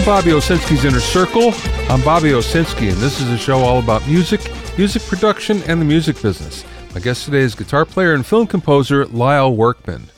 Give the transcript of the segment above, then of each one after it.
to Bobby Owsinski's Inner Circle. I'm Bobby Owsinski, and this is a show all about music, music production, and the music business. My guest today is guitar player and film composer Lyle Workman.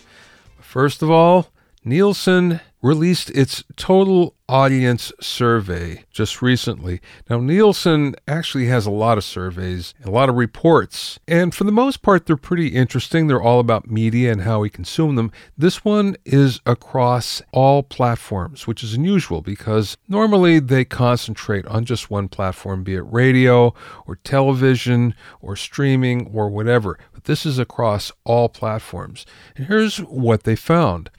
First of all, Nielsen released its total audience survey just recently. Now, Nielsen actually has a lot of surveys, a lot of reports, and for the most part, they're pretty interesting. They're all about media and how we consume them. This one is across all platforms, which is unusual because normally they concentrate on just one platform, be it radio or television or streaming or whatever. But this is across all platforms. And here's what they found.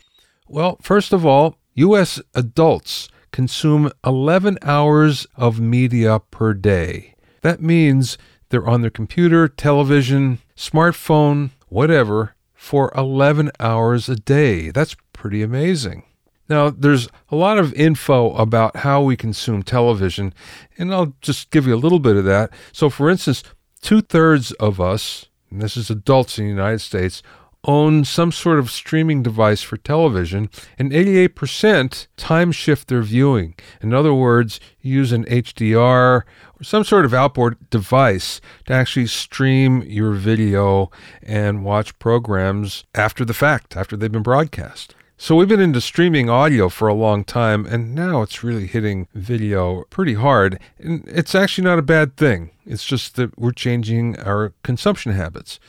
Well, first of all, U.S. adults consume 11 hours of media per day. That means they're on their computer, television, smartphone, whatever, for 11 hours a day. That's pretty amazing. Now, there's a lot of info about how we consume television, and I'll just give you a little bit of that. So, for instance, two thirds of us, and this is adults in the United States, own some sort of streaming device for television, and 88% time shift their viewing. In other words, use an HDR or some sort of outboard device to actually stream your video and watch programs after the fact, after they've been broadcast. So we've been into streaming audio for a long time, and now it's really hitting video pretty hard. And it's actually not a bad thing. It's just that we're changing our consumption habits.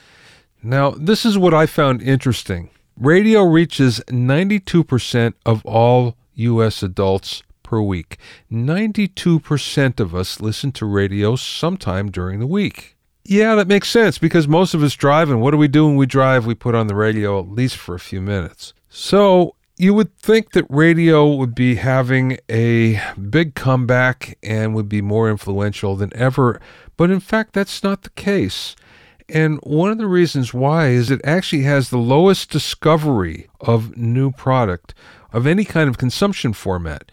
Now, this is what I found interesting. Radio reaches 92% of all U.S. adults per week. 92% of us listen to radio sometime during the week. Yeah, that makes sense because most of us drive, and what do we do when we drive? We put on the radio at least for a few minutes. So you would think that radio would be having a big comeback and would be more influential than ever, but in fact, that's not the case. And one of the reasons why is it actually has the lowest discovery of new product of any kind of consumption format.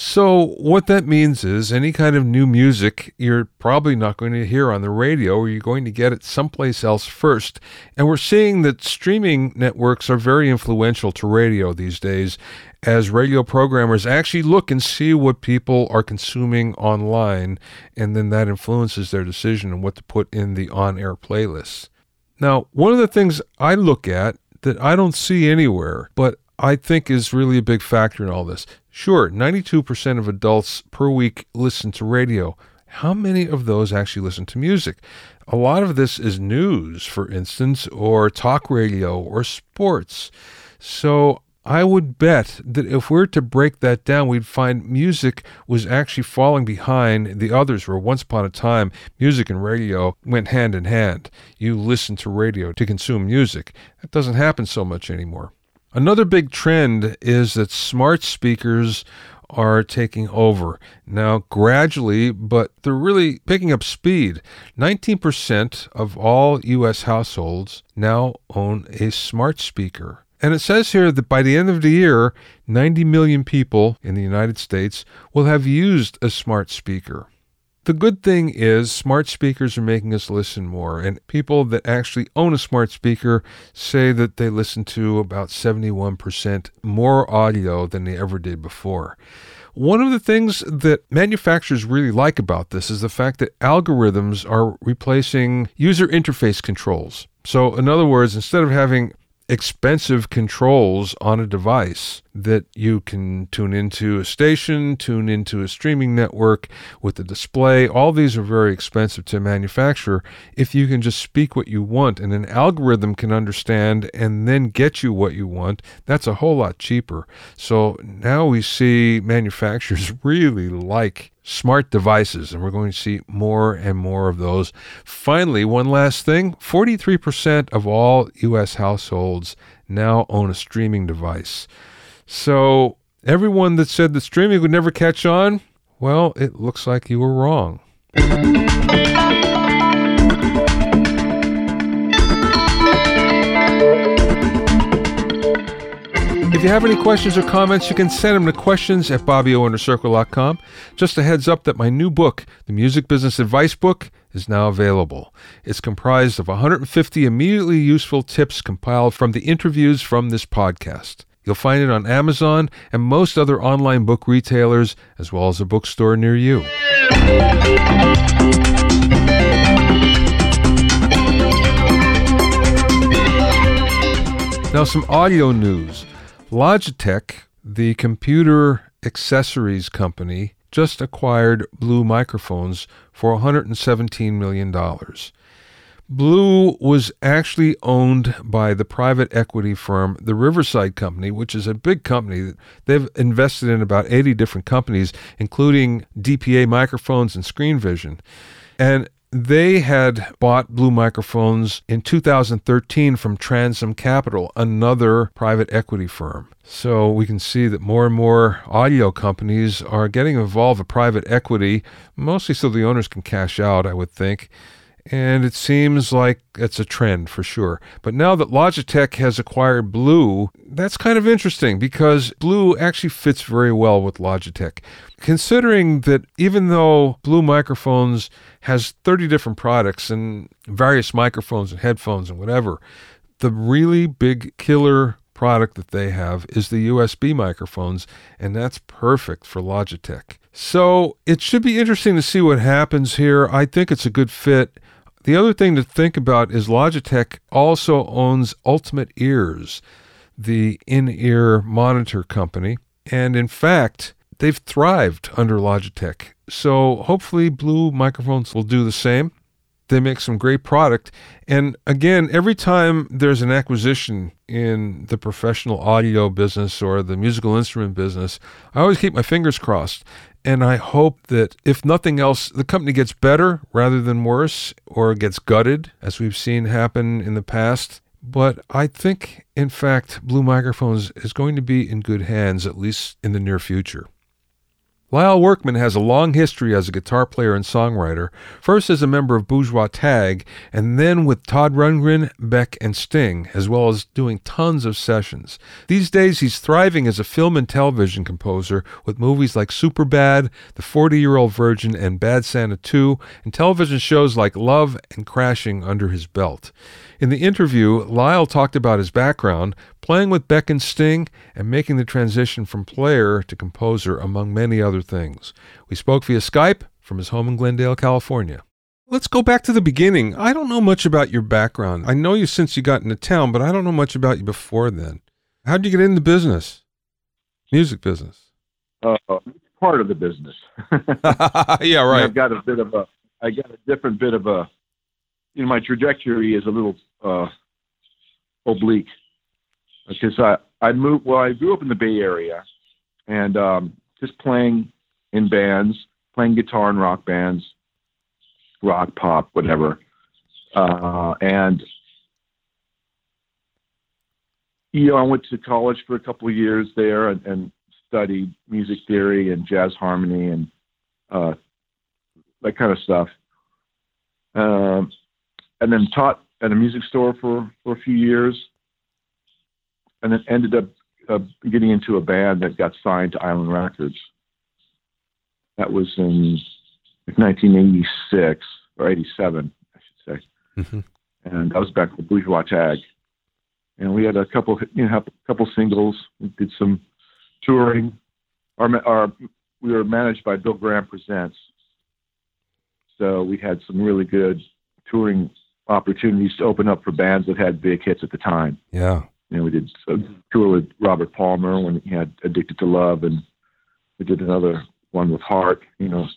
So, what that means is any kind of new music you're probably not going to hear on the radio, or you're going to get it someplace else first. And we're seeing that streaming networks are very influential to radio these days, as radio programmers actually look and see what people are consuming online, and then that influences their decision on what to put in the on air playlists. Now, one of the things I look at that I don't see anywhere, but I think is really a big factor in all this Sure, 92% of adults per week listen to radio. How many of those actually listen to music? A lot of this is news, for instance, or talk radio or sports. So I would bet that if we were to break that down, we'd find music was actually falling behind the others, where once upon a time, music and radio went hand in hand. You listen to radio to consume music. That doesn't happen so much anymore. Another big trend is that smart speakers are taking over. Now, gradually, but they're really picking up speed. 19% of all U.S. households now own a smart speaker. And it says here that by the end of the year, 90 million people in the United States will have used a smart speaker. The good thing is, smart speakers are making us listen more, and people that actually own a smart speaker say that they listen to about 71% more audio than they ever did before. One of the things that manufacturers really like about this is the fact that algorithms are replacing user interface controls. So, in other words, instead of having expensive controls on a device that you can tune into a station, tune into a streaming network with a display. All these are very expensive to manufacture. If you can just speak what you want and an algorithm can understand and then get you what you want, that's a whole lot cheaper. So now we see manufacturers really like smart devices, and we're going to see more and more of those. Finally, one last thing 43% of all U.S. households now own a streaming device. So, everyone that said that streaming would never catch on, well, it looks like you were wrong. If you have any questions or comments, you can send them to questions at BobbyOInnerCircle.com. Just a heads up that my new book, The Music Business Advice Book, is now available. It's comprised of 150 immediately useful tips compiled from the interviews from this podcast. You'll find it on Amazon and most other online book retailers, as well as a bookstore near you. Now, some audio news. Logitech, the computer accessories company, just acquired Blue Microphones for $117 million. Blue was actually owned by the private equity firm, the Riverside Company, which is a big company. They've invested in about 80 different companies, including DPA microphones and Screen Vision. And they had bought Blue Microphones in 2013 from Transom Capital, another private equity firm. So we can see that more and more audio companies are getting involved with private equity, mostly so the owners can cash out, I would think and it seems like it's a trend for sure. But now that Logitech has acquired Blue, that's kind of interesting because Blue actually fits very well with Logitech. Considering that even though Blue Microphones has 30 different products and various microphones and headphones and whatever, the really big killer product that they have is the USB microphones, and that's perfect for Logitech. So it should be interesting to see what happens here. I think it's a good fit. The other thing to think about is Logitech also owns Ultimate Ears, the in ear monitor company. And in fact, they've thrived under Logitech. So hopefully, Blue microphones will do the same. They make some great product. And again, every time there's an acquisition in the professional audio business or the musical instrument business, I always keep my fingers crossed and I hope that if nothing else, the company gets better rather than worse or gets gutted, as we've seen happen in the past. But I think, in fact, Blue Microphones is going to be in good hands, at least in the near future. Lyle Workman has a long history as a guitar player and songwriter, first as a member of Bourgeois Tag, and then with Todd Rundgren, Beck, and Sting, as well as doing tons of sessions. These days, he's thriving as a film and television composer with movies like Superbad, The 40 Year Old Virgin, and Bad Santa 2, and television shows like Love and Crashing under his belt. In the interview, Lyle talked about his background, playing with Beck and Sting, and making the transition from player to composer, among many other things. We spoke via Skype from his home in Glendale, California. Let's go back to the beginning. I don't know much about your background. I know you since you got into town, but I don't know much about you before then. How did you get into business? Music business. Uh, part of the business. yeah, right. I've got a bit of a, I got a different bit of a, you know, my trajectory is a little uh, oblique because I I moved well I grew up in the Bay Area and um, just playing in bands, playing guitar in rock bands, rock pop whatever, uh, and you know I went to college for a couple of years there and, and studied music theory and jazz harmony and uh, that kind of stuff. Um, and then taught at a music store for, for a few years, and then ended up uh, getting into a band that got signed to Island Records. That was in 1986 or 87, I should say. Mm-hmm. And I was back with Bourgeois Tag. And we had a couple, you know, a couple singles. We did some touring. Our, our, we were managed by Bill Graham Presents. So we had some really good touring opportunities to open up for bands that had big hits at the time. Yeah. You know, we did a tour with Robert Palmer when he had Addicted to Love, and we did another one with Heart. You know,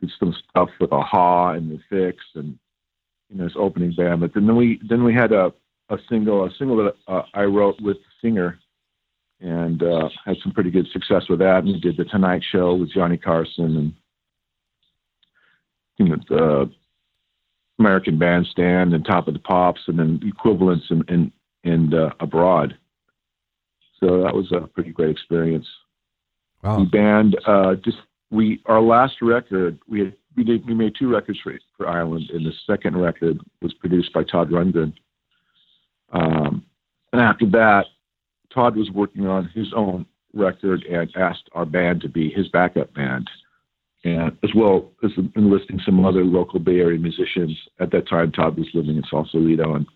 did some stuff with a-ha and the Fixx, and you know, his opening band. But then we then we had a a single a single that uh, I wrote with the singer, and uh, had some pretty good success with that. And we did the Tonight Show with Johnny Carson and you know the American Bandstand and Top of the Pops, and then equivalents in in, in uh, abroad. So that was a pretty great experience. Wow. The band uh, just we our last record we had we did we made two records for for Island, and the second record was produced by Todd Rundgren. Um, and after that, Todd was working on his own record and asked our band to be his backup band and as well as enlisting some other local Bay Area musicians. At that time, Todd was living in Sausalito, and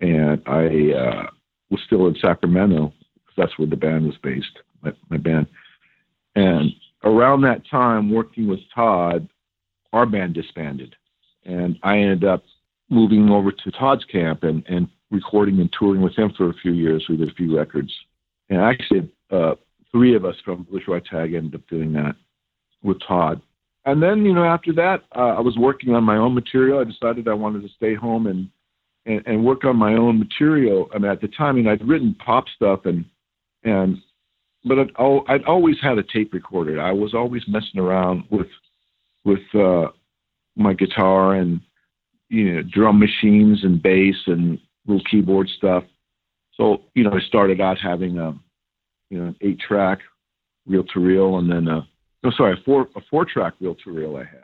and I uh, was still in Sacramento because that's where the band was based, my, my band. And around that time, working with Todd, our band disbanded, and I ended up moving over to Todd's camp and, and recording and touring with him for a few years. We did a few records, and actually, uh, three of us from Literary Tag ended up doing that with Todd. And then, you know, after that, uh, I was working on my own material. I decided I wanted to stay home and and, and work on my own material. I mean, at the time, I mean, I'd written pop stuff and and but I'd, I'd always had a tape recorder. I was always messing around with with uh, my guitar and you know drum machines and bass and little keyboard stuff. So you know, I started out having a you know an eight track reel to reel, and then a no sorry a four a four track reel to reel I had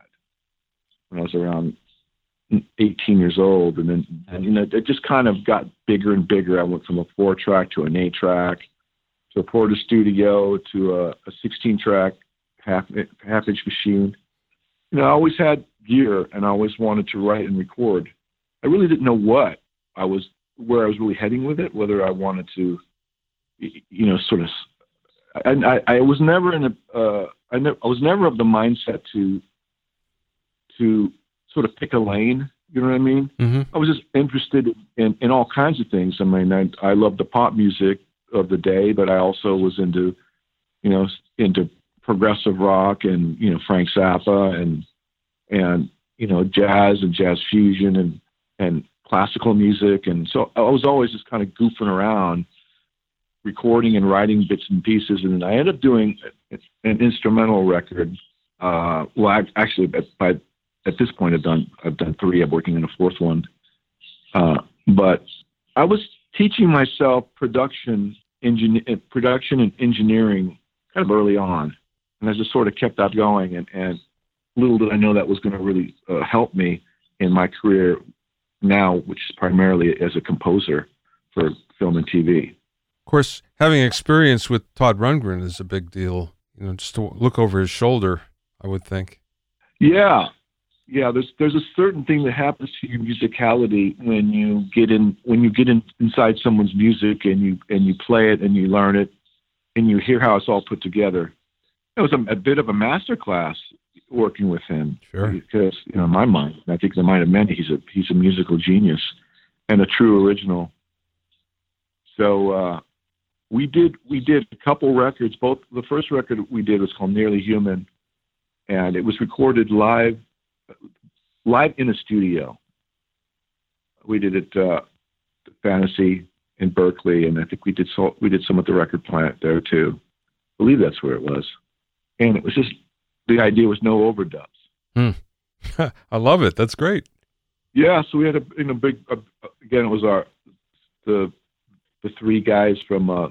when I was around 18 years old, and then and, you know it just kind of got bigger and bigger. I went from a four track to an eight track to a Porta Studio to a, a 16 track half half inch machine. You know, I always had gear, and I always wanted to write and record. I really didn't know what I was where I was really heading with it, whether I wanted to, you know, sort of. I, I, I was never in a. Uh, I, ne- I was never of the mindset to to sort of pick a lane. You know what I mean? Mm-hmm. I was just interested in, in all kinds of things. I mean, I, I love the pop music of the day, but I also was into, you know, into progressive rock and you know Frank Zappa and and you know jazz and jazz fusion and and classical music. And so I was always just kind of goofing around, recording and writing bits and pieces. And I ended up doing an instrumental record. Uh, well, I, actually, by at this point, I've done I've done three. I'm working on a fourth one. Uh, but I was teaching myself production engineer, production and engineering kind of early on, and I just sort of kept that going. And, and little did I know that was going to really uh, help me in my career now, which is primarily as a composer for film and TV. Of course, having experience with Todd Rundgren is a big deal. You know, just to look over his shoulder, I would think. Yeah, yeah, there's there's a certain thing that happens to your musicality when you get in when you get in, inside someone's music and you and you play it and you learn it and you hear how it's all put together. It was a, a bit of a master class working with him sure. because you know in my mind, I think in the mind of many, he's a he's a musical genius and a true original. So uh, we did we did a couple records. Both the first record we did was called Nearly Human, and it was recorded live live in a studio. We did it uh, Fantasy in Berkeley, and I think we did so, we did some at the Record Plant there too. I believe that's where it was, and it was just the idea was no overdubs. Hmm. I love it. That's great. Yeah, so we had a you know big uh, again. It was our the the three guys from uh,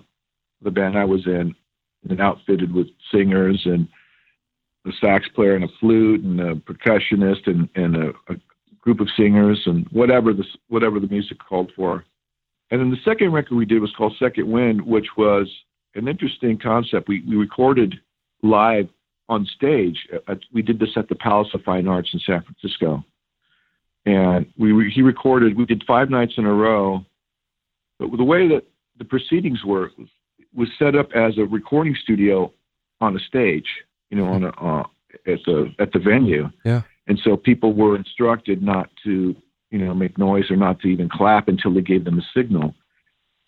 the band I was in, and outfitted with singers and a sax player and a flute and a percussionist and, and a, a group of singers and whatever the whatever the music called for. And then the second record we did was called Second Wind, which was an interesting concept. We we recorded live on stage. Uh, at, we did this at the Palace of Fine Arts in San Francisco, and we he recorded. We did five nights in a row. But the way that the proceedings were was set up as a recording studio on a stage you know, on a, uh, at the at the venue. Yeah. And so people were instructed not to, you know, make noise or not to even clap until they gave them a signal.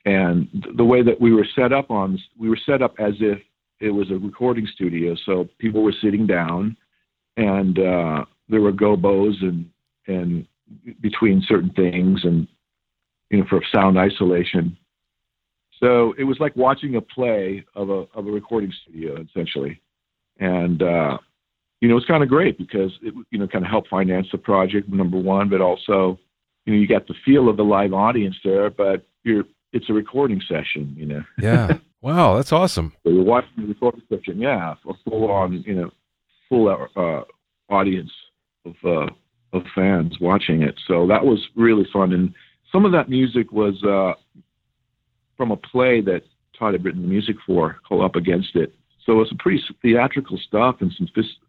And the way that we were set up on, we were set up as if it was a recording studio. So people were sitting down, and uh, there were gobos and and between certain things, and you know, for sound isolation. So it was like watching a play of a of a recording studio, essentially and uh, you know it's kind of great because it you know kind of helped finance the project number one, but also you know you got the feel of the live audience there, but you're it's a recording session, you know. Yeah. Wow, that's awesome. so you're watching the recording session, yeah, a full on you know full uh, audience of uh, of fans watching it. So that was really fun, and some of that music was uh, from a play that Todd had written the music for, called Up Against It so it's a pretty theatrical stuff and some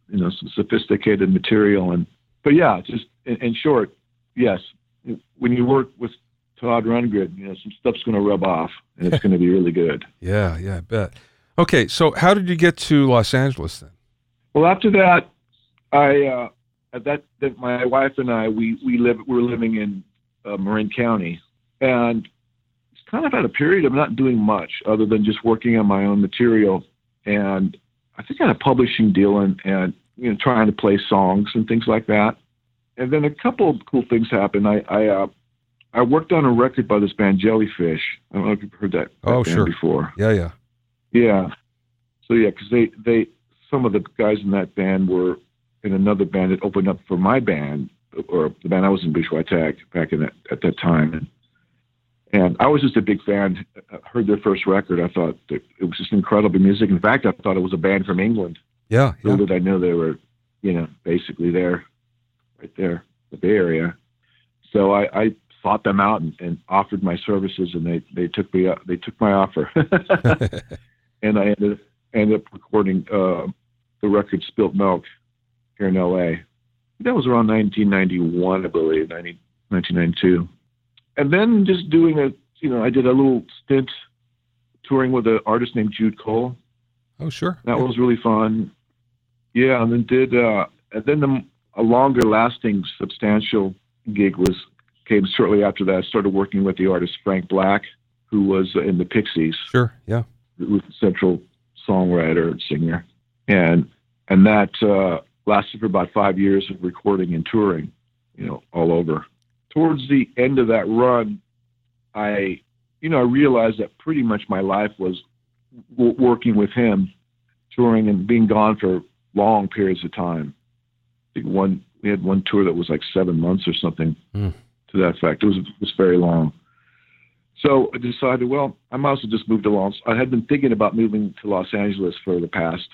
you know some sophisticated material and but yeah, just in, in short, yes, when you work with Todd Rundgren, you know, some stuff's going to rub off, and it's going to be really good. Yeah, yeah, I bet. Okay, so how did you get to Los Angeles then? Well, after that, I uh, at that, that my wife and I we we live we were living in uh, Marin County, and it's kind of at a period of not doing much other than just working on my own material, and I think I had a publishing deal and and you know trying to play songs and things like that, and then a couple of cool things happened. I I uh, I worked on a record by this band Jellyfish. I don't know if you've heard that, that Oh, sure. before. Yeah, yeah. Yeah. So yeah, because they they some of the guys in that band were in another band that opened up for my band or the band I was in, Bourgeois Tag, back in that at that time, and and I was just a big fan. I heard their first record. I thought it was just incredible music. In fact, I thought it was a band from England. Yeah, yeah. Little did I know they were, you know, basically there, right there, the Bay Area. So I, I sought them out and, and offered my services, and they they took me up. They took my offer, and I ended ended up recording uh, the record "Spilt Milk" here in L.A. That was around 1991, I believe, 90, 1992, and then just doing a, you know, I did a little stint touring with an artist named Jude Cole. oh, sure. That was really fun. Yeah, and then did uh, and then the, a longer lasting, substantial gig was came shortly after that. I started working with the artist Frank Black, who was in the Pixies, Sure, yeah. the central songwriter and singer, and and that uh, lasted for about five years of recording and touring, you know, all over. Towards the end of that run, I, you know, I realized that pretty much my life was w- working with him, touring and being gone for long periods of time. I think one we had one tour that was like seven months or something Hmm. to that effect. It was it was very long. So I decided, well, I might as well just move to Los. I had been thinking about moving to Los Angeles for the past,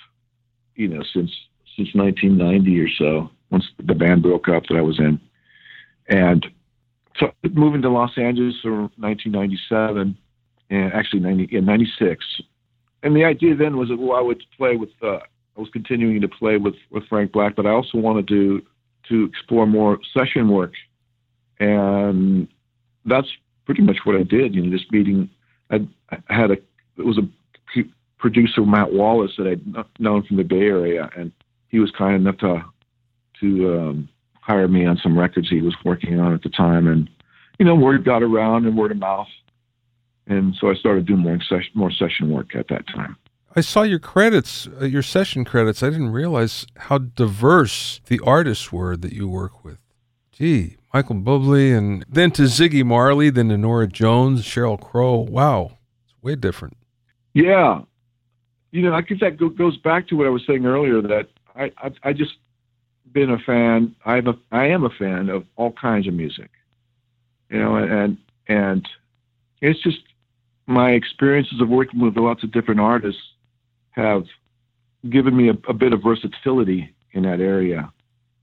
you know, since since 1990 or so. Once the band broke up that I was in, and so moving to Los Angeles in 1997, and actually 90, yeah, 96. And the idea then was that well, I would play with. Uh, I was continuing to play with with Frank Black, but I also wanted to to explore more session work, and that's pretty much what I did. You know, just meeting. I, I had a it was a producer Matt Wallace that I'd known from the Bay Area, and he was kind enough to to um, hire me on some records he was working on at the time, and you know, word got around and word of mouth, and so I started doing more session more session work at that time. I saw your credits, uh, your session credits. I didn't realize how diverse the artists were that you work with. Gee, Michael Bublé, and then to Ziggy Marley, then to Norah Jones, Sheryl Crow. Wow, it's way different. Yeah, you know, I guess that go, goes back to what I was saying earlier that I I, I just been a fan. I'm a I am a fan of all kinds of music, you know, and and it's just my experiences of working with lots of different artists have given me a, a bit of versatility in that area.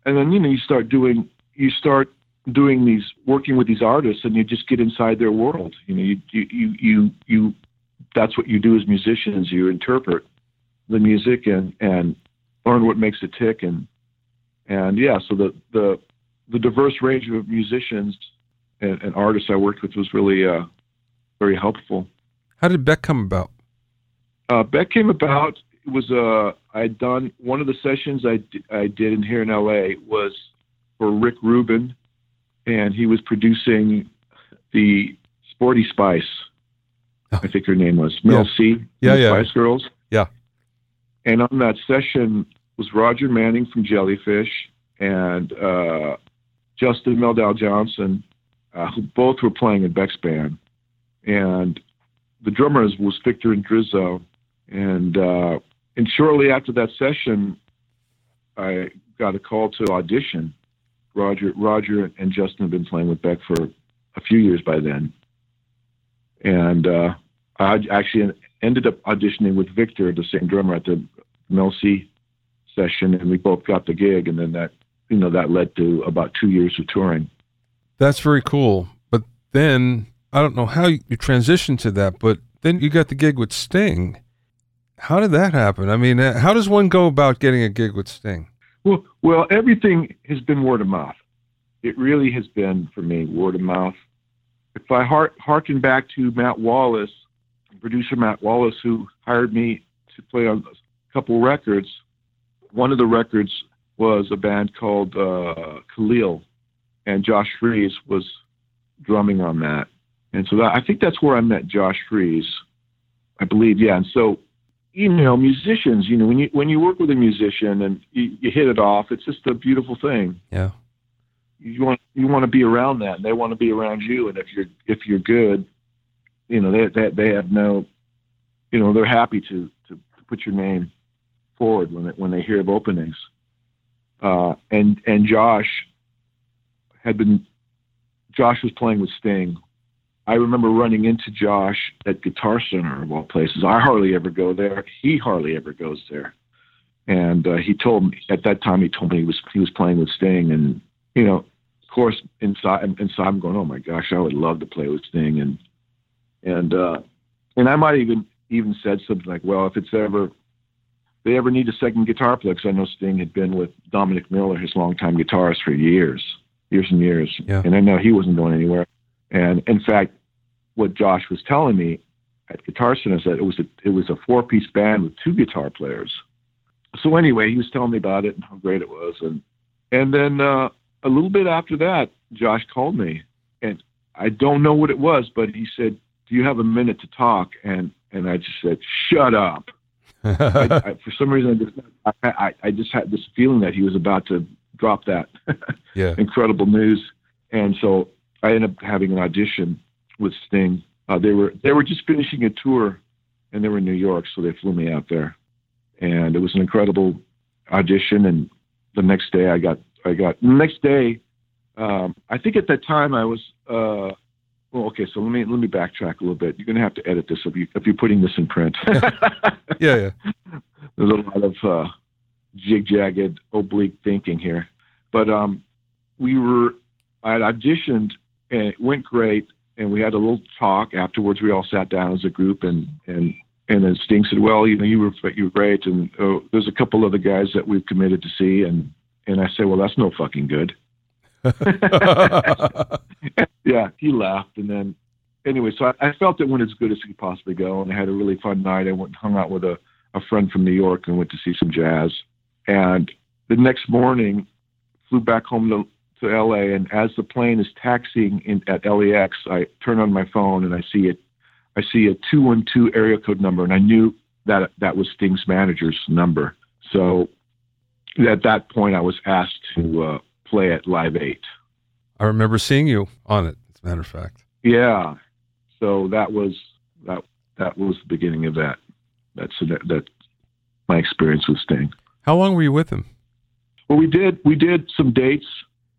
And then you know you start doing you start doing these working with these artists and you just get inside their world. You know you you you you, that's what you do as musicians. You interpret the music and and learn what makes it tick and and yeah. So the the the diverse range of musicians and, and artists I worked with was really uh, very helpful. How did Beck come about? Uh, Beck came about. It was uh, I'd done one of the sessions I, d- I did in here in LA was for Rick Rubin, and he was producing the Sporty Spice. I think her name was Mel C. Oh. Yeah, yeah. Spice Girls. Yeah. And on that session was Roger Manning from Jellyfish and uh, Justin Meldal-Johnson, uh, who both were playing in Beck's band. And the drummers was Victor Indrizzo. And uh, and shortly after that session, I got a call to audition. Roger Roger and Justin had been playing with Beck for a few years by then. And uh, I actually ended up auditioning with Victor, the same drummer, at the Mel C session, and we both got the gig. And then that, you know, that led to about two years of touring. That's very cool. But then I don't know how you transitioned to that, but then you got the gig with Sting. How did that happen? I mean, uh, how does one go about getting a gig with Sting? Well, well, everything has been word of mouth. It really has been for me word of mouth. if I harken back to Matt Wallace, producer Matt Wallace, who hired me to play on a couple records. One of the records was a band called uh, Khalil, and Josh Freese was drumming on that. And so that, I think that's where I met Josh Freese, I believe. Yeah. And so, you know, musicians, you know, when you when you work with a musician and you, you hit it off, it's just a beautiful thing. Yeah. You want you want to be around that, and they want to be around you. And if you're if you're good, you know, they they, they have no, you know, they're happy to to, to put your name forward when they, when they hear of openings. Uh, and and Josh had been Josh was playing with Sting. I remember running into Josh at Guitar Center of all places. I hardly ever go there. He hardly ever goes there. And uh, he told me at that time he told me he was he was playing with Sting, and you know, of course, inside inside I'm going, oh my gosh, I would love to play with Sting, and and uh, and I might even even said something like, well, if it's ever they ever need a second guitar player, because I know Sting had been with Dominic Miller, his longtime guitarist, for years, years and years, Yeah. and I know he wasn't going anywhere. And in fact, what Josh was telling me at Guitar Center is that it was a it was a four piece band with two guitar players. So anyway, he was telling me about it and how great it was, and and then uh, a little bit after that, Josh called me, and I don't know what it was, but he said, "Do you have a minute to talk?" And and I just said, "Shut up." I, I, for some reason, I just, I, I, just had this feeling that he was about to drop that yeah. incredible news, and so I ended up having an audition with Sting. Uh, they were they were just finishing a tour, and they were in New York, so they flew me out there, and it was an incredible audition. And the next day, I got I got the next day. Um, I think at that time I was. Uh, well, okay, so let me let me backtrack a little bit. You're gonna have to edit this if you if you're putting this in print. Yeah. Yeah. There's a lot of uh, jig jagged oblique thinking here, but um, we were I auditioned and it went great, and we had a little talk afterwards. We all sat down as a group, and and and then Sting said, "Well, you know, you were you were great, and oh, there's a couple other guys that we've committed to see," and and I said, "Well, that's no fucking good." yeah, he laughed, and then anyway, so I, I felt it went as good as it could possibly go, and I had a really fun night. I went and hung out with a, a friend from New York and went to see some jazz. And the next morning, flew back home to, to LA, and as the plane is taxiing in, at LAX, I turn on my phone and I see it. I see a two one two area code number, and I knew that that was Sting's manager's number. So at that point, I was asked to uh, play at Live Eight. I remember seeing you on it, as a matter of fact. Yeah. So that was that that was the beginning of that. That's that, that my experience with Sting. How long were you with him? Well, we did we did some dates.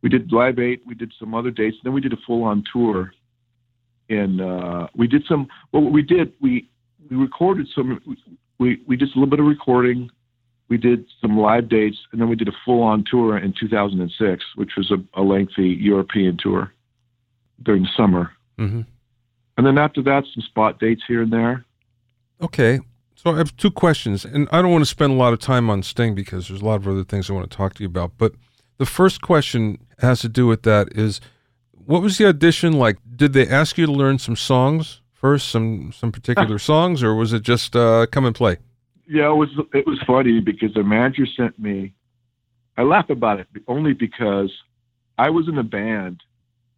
We did Live Eight. We did some other dates. Then we did a full on tour. And uh, we did some. Well, what we did we we recorded some. We we did a little bit of recording. We did some live dates, and then we did a full on tour in 2006, which was a, a lengthy European tour during the summer. Mm-hmm. And then after that, some spot dates here and there. Okay. So I have two questions, and I don't want to spend a lot of time on Sting because there's a lot of other things I want to talk to you about. But the first question has to do with that is what was the audition like? Did they ask you to learn some songs first, some some particular songs, or was it just uh, come and play? Yeah, it was it was funny because the manager sent me. I laugh about it only because I was in a band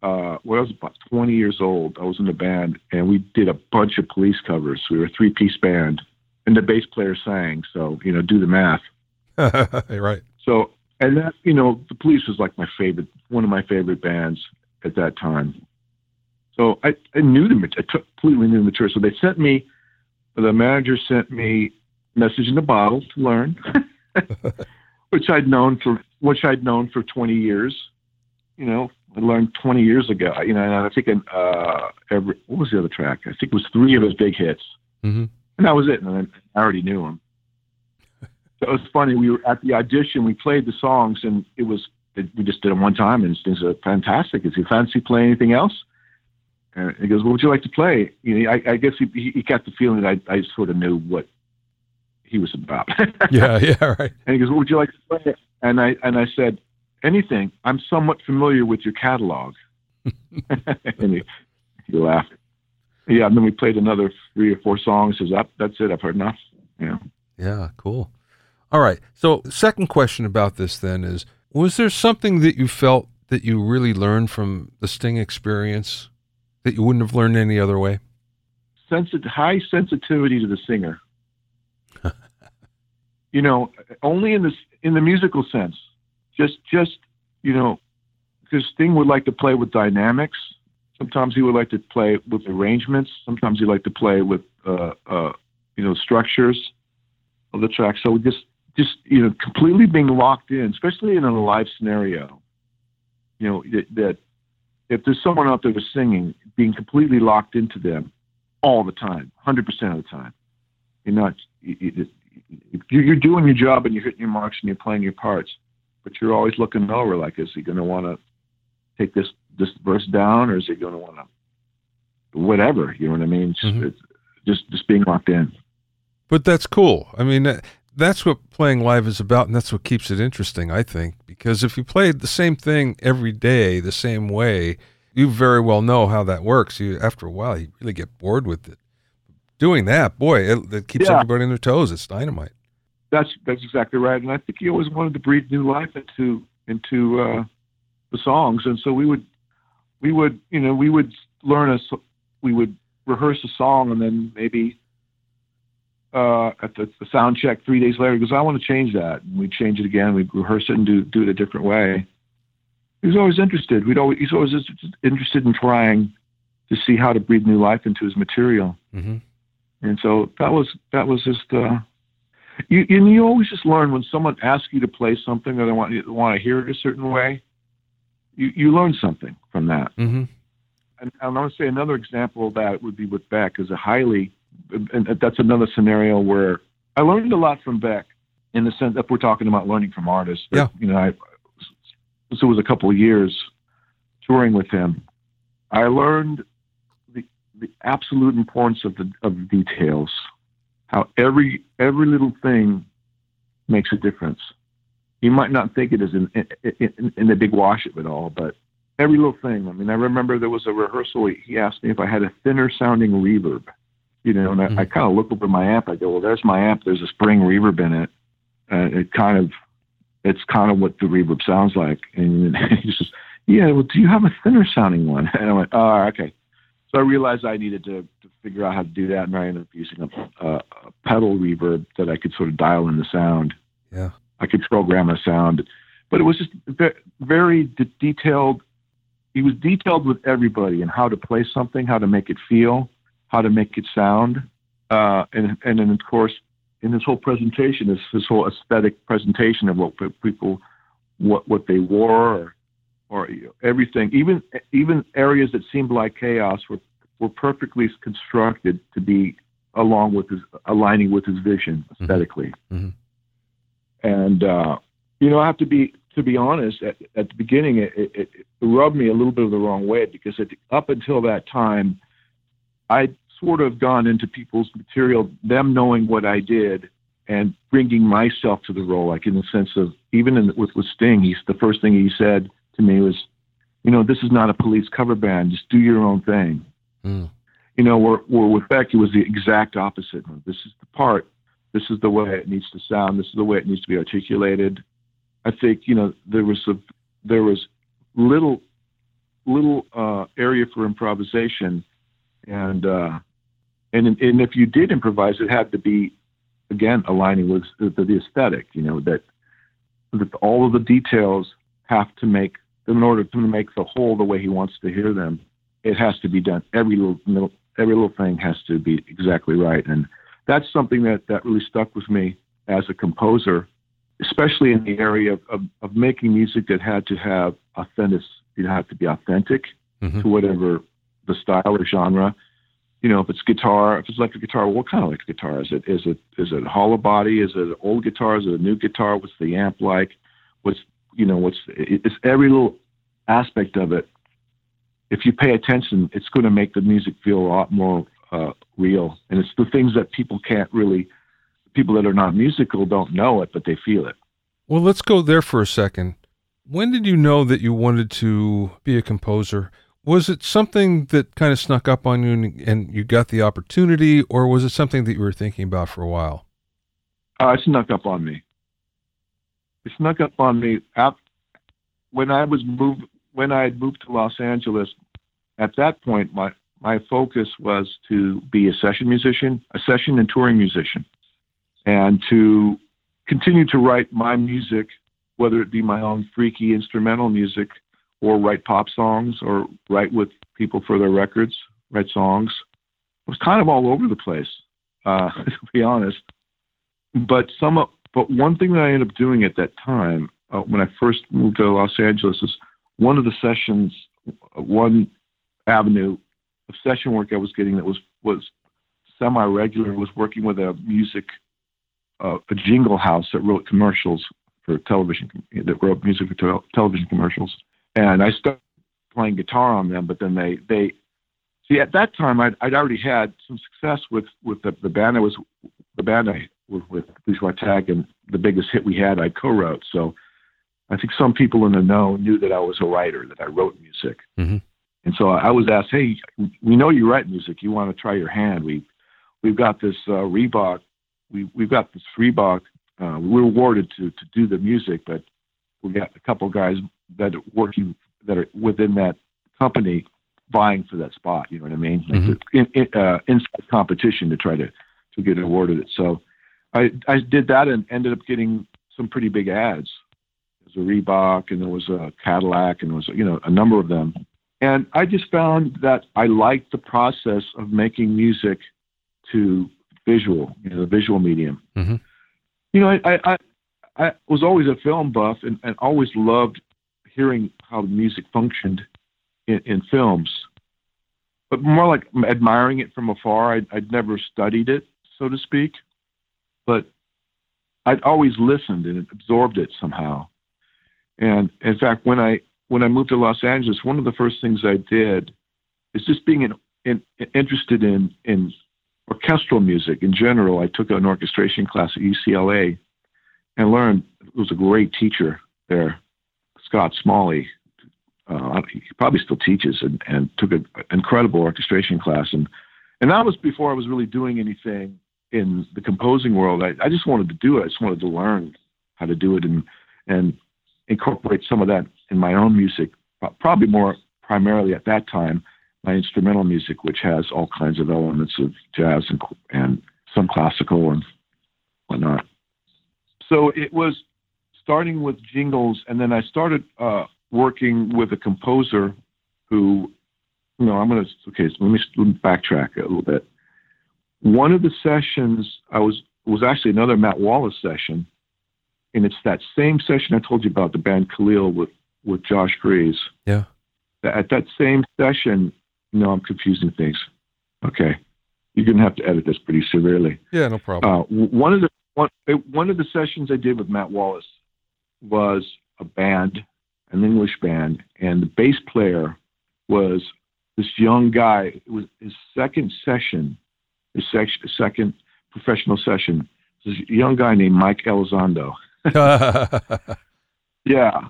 uh, when I was about 20 years old. I was in a band and we did a bunch of police covers. We were a three piece band, and the bass player sang. So you know, do the math. right. So and that you know, the police was like my favorite, one of my favorite bands at that time. So I, I knew the I completely knew the material. So they sent me. The manager sent me message in a bottle to learn, which I'd known for which I'd known for 20 years. You know, I learned 20 years ago. You know, and I think uh, every what was the other track? I think it was three of his big hits, Mm-hmm. and that was it. And I already knew him. So it was funny. We were at the audition. We played the songs, and it was we just did it one time, and things are fantastic. Is you fancy playing anything else? And he goes, "What would you like to play?" You know, I, I guess he, he he got the feeling that I, I sort of knew what he was about. Yeah. Yeah. Right. And he goes, "What would you like to play?" And I and I said, "Anything. I'm somewhat familiar with your catalog." and he, He laughed. Yeah, and then we played another three or four songs. Says, "That that's it. I've heard enough." Yeah. Yeah, cool. All right. So, second question about this then is was there something that you felt that you really learned from the Sting experience that you wouldn't have learned any other way? Sensit- high sensitivity to the singer. You know, only in this in the musical sense. Just just you know, because Sting would like to play with dynamics. Sometimes he would like to play with arrangements. Sometimes he like to play with uh, uh, you know structures of the track. So just just you know completely being locked in, especially in a live scenario. You know that, that if there's someone out there singing, being completely locked into them all the time, hundred percent of the time. You're not you're doing your job and you're hitting your marks and you're playing your parts, but you're always looking over like, is he going to want to take this this verse down, or is he going to want to whatever? You know what I mean? mm-hmm. it's just just being locked in. But that's cool. I mean, that's what playing live is about, and that's what keeps it interesting, I think. Because if you played the same thing every day, the same way, you very well know how that works. You after a while, you really get bored with it. Doing that, boy, it, it keeps yeah. everybody on their toes. It's dynamite. That's that's exactly right, and I think he always wanted to breathe new life into into uh, the songs, and so we would we would you know we would learn a we would rehearse a song, and then maybe uh, at the, the, sound check three days later because I want to change that. And we'd change it again. We'd rehearse it and do do it a different way. He was always interested. We'd always he's always interested in trying to see how to breathe new life into his material. Mm-hmm. And so that was that was just uh, you and you always just learn when someone asks you to play something or they want you want to hear it a certain way. You you learn something from that. Mm-hmm. And, and I want to say another example of that would be with Beck is a highly and that's another scenario where I learned a lot from Beck in the sense that we're talking about learning from artists. yeah. You know, I, this was a couple of years touring with him. I learned the, absolute importance of the, of the details, how every, every little thing makes a difference. You might not think it is in, in, in, in the big wash of it all, but every little thing. I mean, I remember there was a rehearsal. He asked me if I had a thinner sounding reverb you know, and I, mm-hmm. I kind of look over my amp. I go, well, there's my amp. There's a spring reverb in it. Uh, it kind of, it's kind of what the reverb sounds like. And he says, yeah, well, do you have a thinner sounding one? And I went, oh, okay. So I realized I needed to, to figure out how to do that, and I ended up using a, a, a pedal reverb that I could sort of dial in the sound. Yeah, I could program a sound, but it was just very de- detailed. He was detailed with everybody and how to play something, how to make it feel how to make it sound, uh, and and then of course in this whole presentation, this this whole aesthetic presentation of what people what what they wore or, or everything, even even areas that seemed like chaos were were perfectly constructed to be along with his aligning with his vision mm-hmm. aesthetically. Mm-hmm. And uh, you know, I have to be to be honest. At, at the beginning, it, it, it, rubbed me a little bit of the wrong way because at, up until that time, I'd sort of gone into people's material, them knowing what I did and bringing myself to the role, like in the sense of even in, with, with Sting, he's the first thing he said to me was, you know, this is not a police cover band. Just do your own thing. Mm. You know, where, where with Beck, it was the exact opposite. This is the part. This is the way it needs to sound. This is the way it needs to be articulated. I think you know there was a there was little little uh, area for improvisation and uh, and and if you did improvise, it had to be again aligning with the, the aesthetic. You know that that all of the details have to make in order to make the whole the way he wants to hear them. It has to be done. Every little every little thing has to be exactly right, and that's something that that really stuck with me as a composer, especially in the area of, of, of making music that had to have authentic. You have to be authentic mm-hmm. to whatever the style or genre. You know, if it's guitar, if it's electric guitar, what kind of electric guitar is it? Is it is it hollow body? Is it an old guitar? Is it a new guitar? What's the amp like? What's you know what's it's every little aspect of it. If you pay attention, it's going to make the music feel a lot more uh, real, and it's the things that people can't really, people that are not musical don't know it, but they feel it. Well, let's go there for a second. When did you know that you wanted to be a composer? Was it something that kind of snuck up on you and, and you got the opportunity, or was it something that you were thinking about for a while? Uh, it snuck up on me. It snuck up on me when I was moved when I had moved to Los Angeles. At that point, my my focus was to be a session musician, a session and touring musician, and to continue to write my music, whether it be my own freaky instrumental music or write pop songs or write with people for their records, write songs. It was kind of all over the place, uh, to be honest. But some, but one thing that I ended up doing at that time, uh, when I first moved to Los Angeles, is one of the sessions, one avenue of session work I was getting that was was semi regular was working with a music, uh, a jingle house that wrote commercials for television, that wrote music for te- television commercials and I started playing guitar on them. But then they they see at that time I'd, I'd already had some success with with the, the band I was the band I with with Bourgeois Tag and the biggest hit we had I co-wrote. So I think some people in the know knew that I was a writer that I wrote music. Mm-hmm. And so I was asked, "Hey, we know you write music. You want to try your hand? We we've got this uh, Reebok. We we've got this Reebok. Uh, we were awarded to to do the music, but we got a couple guys that are working that are within that company vying for that spot. You know what I mean? Mm-hmm. in, in, uh, inside competition to try to to get awarded it. So I I did that and ended up getting some pretty big ads. There was a Reebok and there was a Cadillac and there was you know a number of them. And I just found that I liked the process of making music to visual, you know, the visual medium. Mm-hmm. You know, I, I I was always a film buff and, and always loved hearing how music functioned in, in films, but more like admiring it from afar. I'd, I'd never studied it, so to speak, but I'd always listened and absorbed it somehow. And in fact, when I when I moved to Los Angeles, one of the first things I did is just being in, in, interested in in orchestral music in general. I took an orchestration class at UCLA and learned. It was a great teacher there, Scott Smalley. Uh, he probably still teaches and, and took an incredible orchestration class. And, and that was before I was really doing anything in the composing world. I, I just wanted to do it. I just wanted to learn how to do it and, and incorporate some of that in my own music, probably more primarily at that time, my instrumental music, which has all kinds of elements of jazz and, and some classical and whatnot. So it was starting with jingles, and then I started uh, working with a composer who, you know, I'm going to, okay, so let me backtrack a little bit. One of the sessions I was, was actually another Matt Wallace session, and it's that same session I told you about, the band Khalil with, with Josh Grease. Yeah. At that same session, no, I'm confusing things. Okay. You're going to have to edit this pretty severely. Yeah, no problem. Uh, one of the one, one of the sessions I did with Matt Wallace, was a band, an English band, and the bass player was this young guy. It was his second session, his sec- second professional session. This young guy named Mike Elizondo. yeah,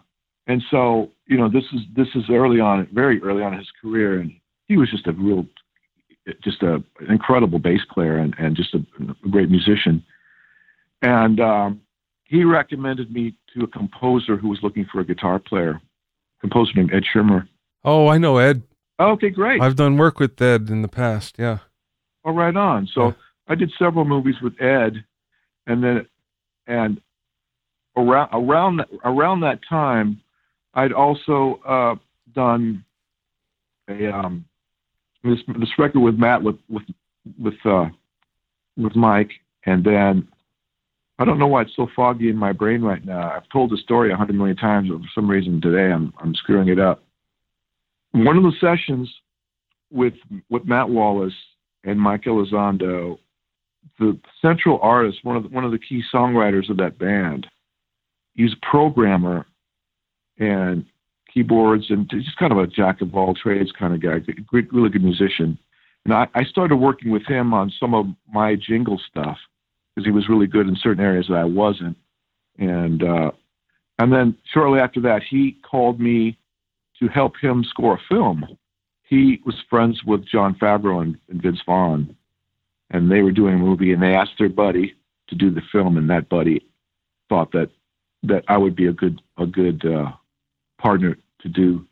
and so you know this is this is early on, very early on in his career, and he was just a real, just a an incredible bass player and and just a, a great musician. And um, he recommended me to a composer who was looking for a guitar player, composer named Ed Shearmur. Oh, I know Ed. Okay, great. I've done work with Ed in the past. Yeah. Oh, right on. So yeah. I did several movies with Ed, and then and around around that, around that time, I'd also uh, done a um, this this record with Matt with with with uh, with Mike, and then I don't know why it's so foggy in my brain right now. I've told the story a hundred million times, but for some reason today I'm I'm screwing it up. One of the sessions with with Matt Wallace and Mike Elizondo, the central artist, one of the, one of the key songwriters of that band, he's a programmer and keyboards and just kind of a jack of all trades kind of guy, great, really good musician. And I, I started working with him on some of my jingle stuff because he was really good in certain areas that I wasn't. And uh, and then shortly after that, he called me to help him score a film. He was friends with Jon Favreau and, and Vince Vaughn, and they were doing a movie, and they asked their buddy to do the film, and that buddy thought that that I would be a good a good uh, partner to do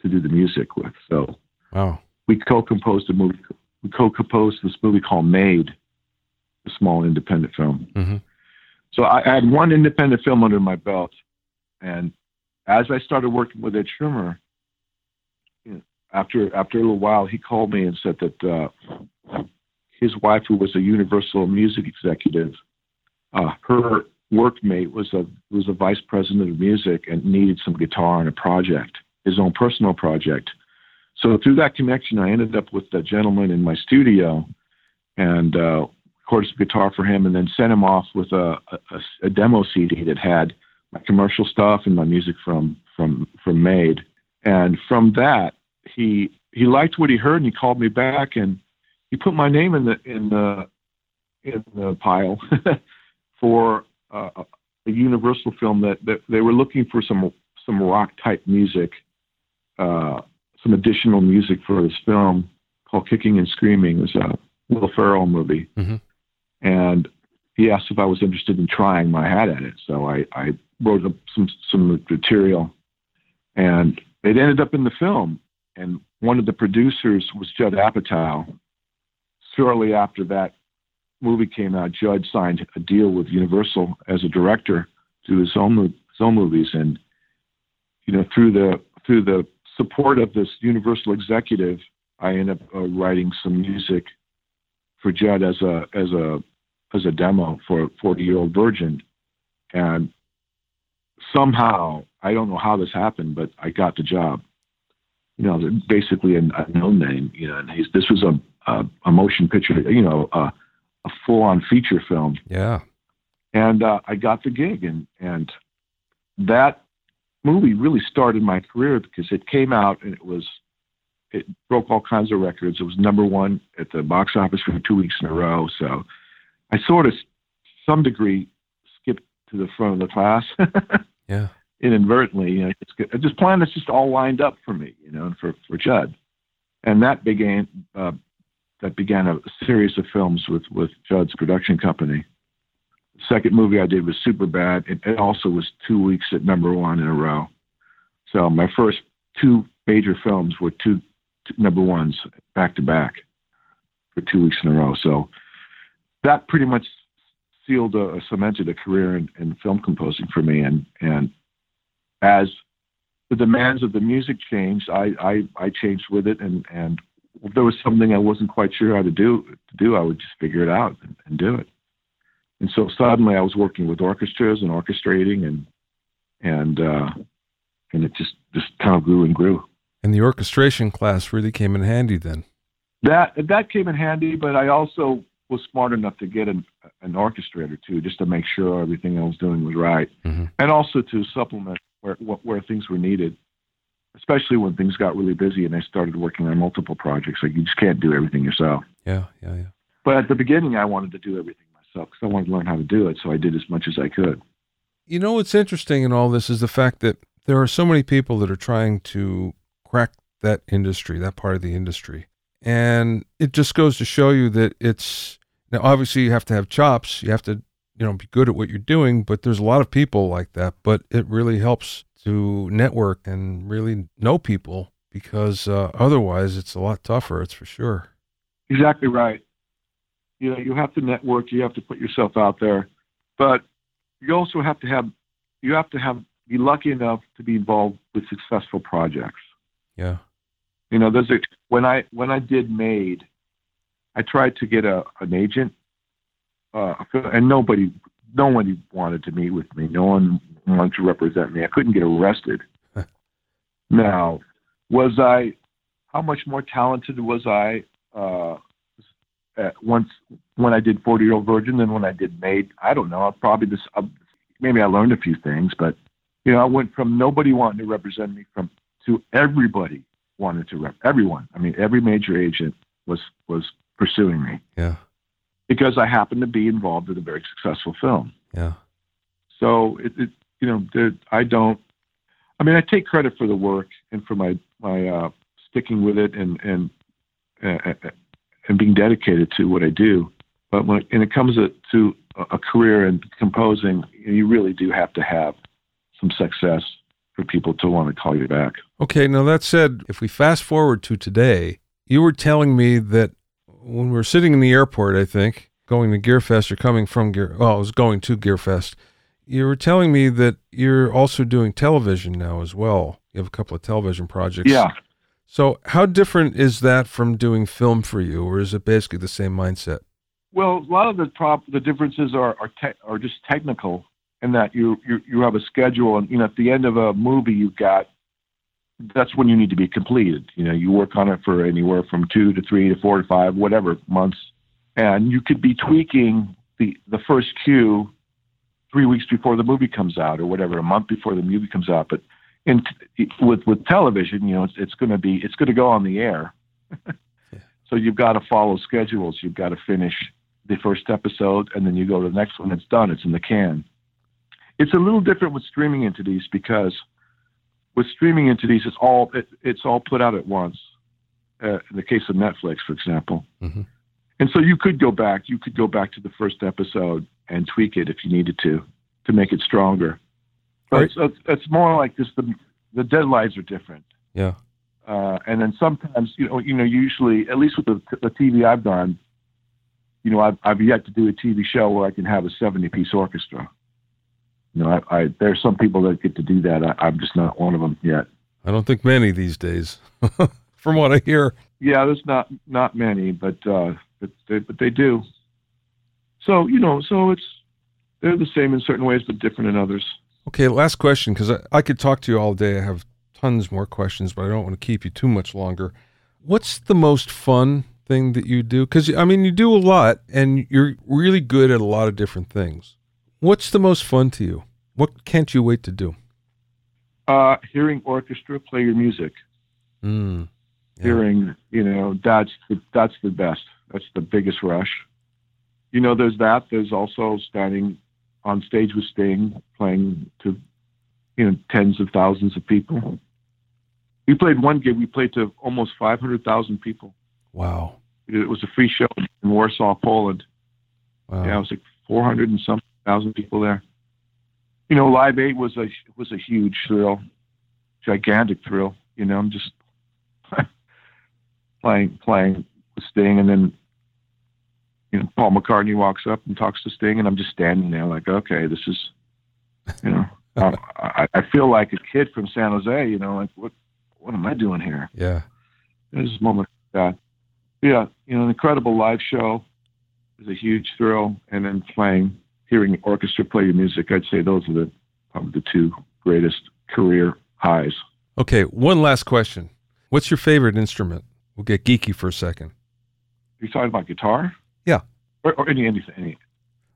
to do the music with. So Wow. we co-composed a movie. We co-composed this movie called Made, a small independent film. Mhm. So I, I had one independent film under my belt, and as I started working with Ed Shearmur, after after a little while, he called me and said that uh, his wife, who was a Universal music executive, uh, her workmate was a was a vice president of music and needed some guitar on a project, his own personal project. So through that connection, I ended up with the gentleman in my studio, and uh, recorded some guitar for him, and then sent him off with a, a, a demo CD that had my commercial stuff and my music from from from Made. And from that, he he liked what he heard, and he called me back, and he put my name in the in the in the pile for uh, a Universal film that, that they were looking for some some rock type music, uh, some additional music for this film called Kicking and Screaming. It was a Will Ferrell movie, Mhm. and he asked if I was interested in trying my hat at it. So I, I wrote up some some material, and it ended up in the film. And one of the producers was Judd Apatow. Shortly after that movie came out, Judd signed a deal with Universal as a director to his own his own movies, and you know through the through the support of this Universal executive, I ended up uh, writing some music for Judd as a as a as a demo for 40 year old virgin, and somehow I don't know how this happened, but I got the job. You know, basically a, a no name. You know, and he's, this was a, a a motion picture. You know, a, a full on feature film Yeah. and uh, I got the gig, and and that movie really started my career because it came out and it was it broke all kinds of records. It was number one at the box office for two weeks in a row. So I sort of, some degree, skipped to the front of the class Yeah. Inadvertently. You know, this plan is just all lined up for me, you know, and for for Judd, and that began uh, that began a series of films with with Judd's production company. The second movie I did was Superbad. It, it also was two weeks at number one in a row. So my first two major films were two, two number ones back to back for two weeks in a row. So that pretty much sealed a, cemented a career in, in film composing for me. And and as the demands of the music changed, I I, I changed with it. And and if there was something I wasn't quite sure how to do to do, I would just figure it out and, and do it. And so suddenly I was working with orchestras and orchestrating and and uh, and it just just kind of grew and grew. And the orchestration class really came in handy then. That that came in handy, but I also was smart enough to get an, an orchestrator too, just to make sure everything I was doing was right, Mhm. and also to supplement where where things were needed, especially when things got really busy and I started working on multiple projects. Like you just can't do everything yourself. Yeah. Yeah. Yeah. But at the beginning, I wanted to do everything myself because I wanted to learn how to do it. So I did as much as I could. You know what's interesting in all this is the fact that there are so many people that are trying to crack that industry, that part of the industry. And it just goes to show you that it's now obviously you have to have chops, you have to, you know, be good at what you're doing, but there's a lot of people like that, but it really helps to network and really know people because uh, otherwise it's a lot tougher, it's for sure. Exactly right. You know, you have to network. You have to put yourself out there, but you also have to have you have to have be lucky enough to be involved with successful projects. Yeah. You know, there's a when I when I did Made, I tried to get a an agent, uh, and nobody no one wanted to meet with me. No one wanted to represent me. I couldn't get arrested. now, was I? How much more talented was I? Uh, at once when I did Forty Year Old Virgin than when I did Made. I don't know. I probably this. Uh, maybe I learned a few things, but you know, I went from nobody wanting to represent me from to everybody wanted to rep everyone. I mean, every major agent was was pursuing me Yeah. Because I happened to be involved in a very successful film. Yeah. So it, it you know, there, I don't. I mean, I take credit for the work and for my my uh, sticking with it and and uh, and being dedicated to what I do. But when and it comes to a career in composing, you really do have to have some success for people to want to call you back. Okay, now that said, if we fast forward to today, you were telling me that when we were sitting in the airport, I think, going to Gearfest or coming from Gear, well, I was going to Gearfest. You were telling me that you're also doing television now as well. You have a couple of television projects. Yeah. So, how different is that from doing film for you, or is it basically the same mindset? Well, a lot of the prop, the differences are are, te- are just technical in that you, you you have a schedule, and you know at the end of a movie you've got that's when you need to be completed. You know, you work on it for anywhere from two to three to four to five, whatever months, and you could be tweaking the the first cue three weeks before the movie comes out, or whatever, a month before the movie comes out. But in with with television, you know, it's, it's going to be it's going to go on the air. yeah. So you've got to follow schedules. You've got to finish the first episode, and then you go to the next one. It's done. It's in the can. It's a little different with streaming entities because with streaming entities, it's all it, it's all put out at once. Uh, in the case of Netflix, for example, mm-hmm. and so you could go back. You could go back to the first episode and tweak it if you needed to to make it stronger. But right. it's, it's more like this. The the deadlines are different. Yeah. Uh, and then sometimes, you know, you know, usually, at least with the, the TV I've done, you know, I've, I've yet to do a TV show where I can have a 70 piece orchestra. You know, I, I there's some people that get to do that. I, I'm just not one of them yet. I don't think many these days, from what I hear. Yeah, there's not not many, but uh, but they, but they do. So you know, so it's they're the same in certain ways, but different in others. Okay, last question because I, I could talk to you all day. I have tons more questions, but I don't want to keep you too much longer. What's the most fun thing that you do? Because I mean, you do a lot, and you're really good at a lot of different things. What's the most fun to you? What can't you wait to do? Uh, hearing orchestra play your music. Mm, yeah. Hearing, you know, that's the, that's the best. That's the biggest rush. You know, there's that. There's also standing on stage with Sting, playing to, you know, tens of thousands of people. We played one gig. We played to almost 500,000 people. Wow. It was a free show in Warsaw, Poland. Wow. Yeah, it was like 400 and some thousand people there. You know, Live Eight was a was a huge thrill, gigantic thrill. You know, I'm just playing playing with Sting, and then you know Paul McCartney walks up and talks to Sting, and I'm just standing there like, okay, this is, you know, I, I feel like a kid from San Jose. You know, like what what am I doing here? Yeah, there's a moment that. Yeah, you know, an incredible live show is a huge thrill, and then playing hearing orchestra play your music, I'd say those are the probably the two greatest career highs. Okay, one last question. What's your favorite instrument? We'll get geeky for a second. You're talking about guitar? Yeah. Or, or any anything. Any.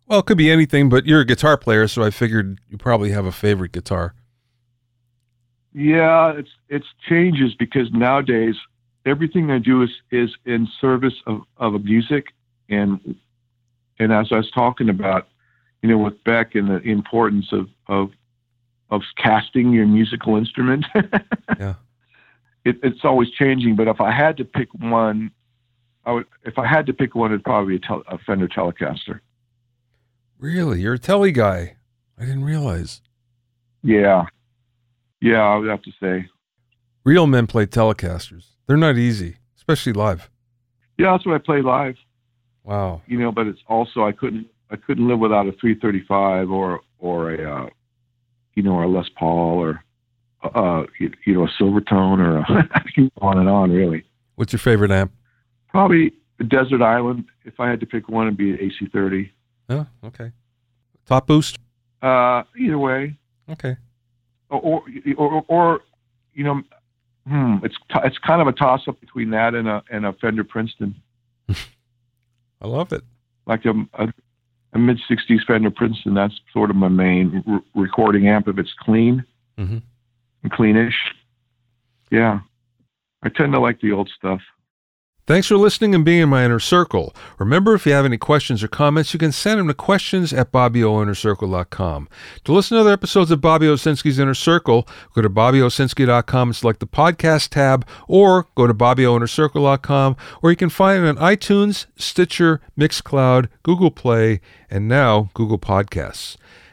Well, it could be anything, but you're a guitar player, so I figured you probably have a favorite guitar. Yeah, it's it's changes because nowadays everything I do is is in service of of a music and and as I was talking about, you know, with Beck and the importance of of of casting your musical instrument. yeah, it, it's always changing. But if I had to pick one, I would. If I had to pick one, it'd probably be a, tel- a Fender Telecaster. Really, you're a Tele guy. I didn't realize. Yeah, yeah, I would have to say. Real men play Telecasters. They're not easy, especially live. Yeah, that's what I play live. Wow. You know, but it's also I couldn't I couldn't live without a 335 or or a uh, you know or a Les Paul or uh, you, you know a Silvertone or a, on and on really. What's your favorite amp? Probably a Desert Island. If I had to pick one, it'd be an AC30. Oh, okay. Top boost. Uh, either way. Okay. Or or or, or you know, hmm, it's t- it's kind of a toss up between that and a and a Fender Princeton. I love it. Like a, a a mid 60s Fender Princeton. That's sort of my main r- recording amp if it's clean mm-hmm. and cleanish. Yeah. I tend to like the old stuff. Thanks for listening and being in my inner circle. Remember, if you have any questions or comments, you can send them to questions at BobbyOInnerCircle.com. To listen to other episodes of Bobby Owsinski's Inner Circle, go to BobbyOwsinski.com and select the podcast tab, or go to BobbyOInnerCircle.com, or you can find it on iTunes, Stitcher, Mixcloud, Google Play, and now Google Podcasts.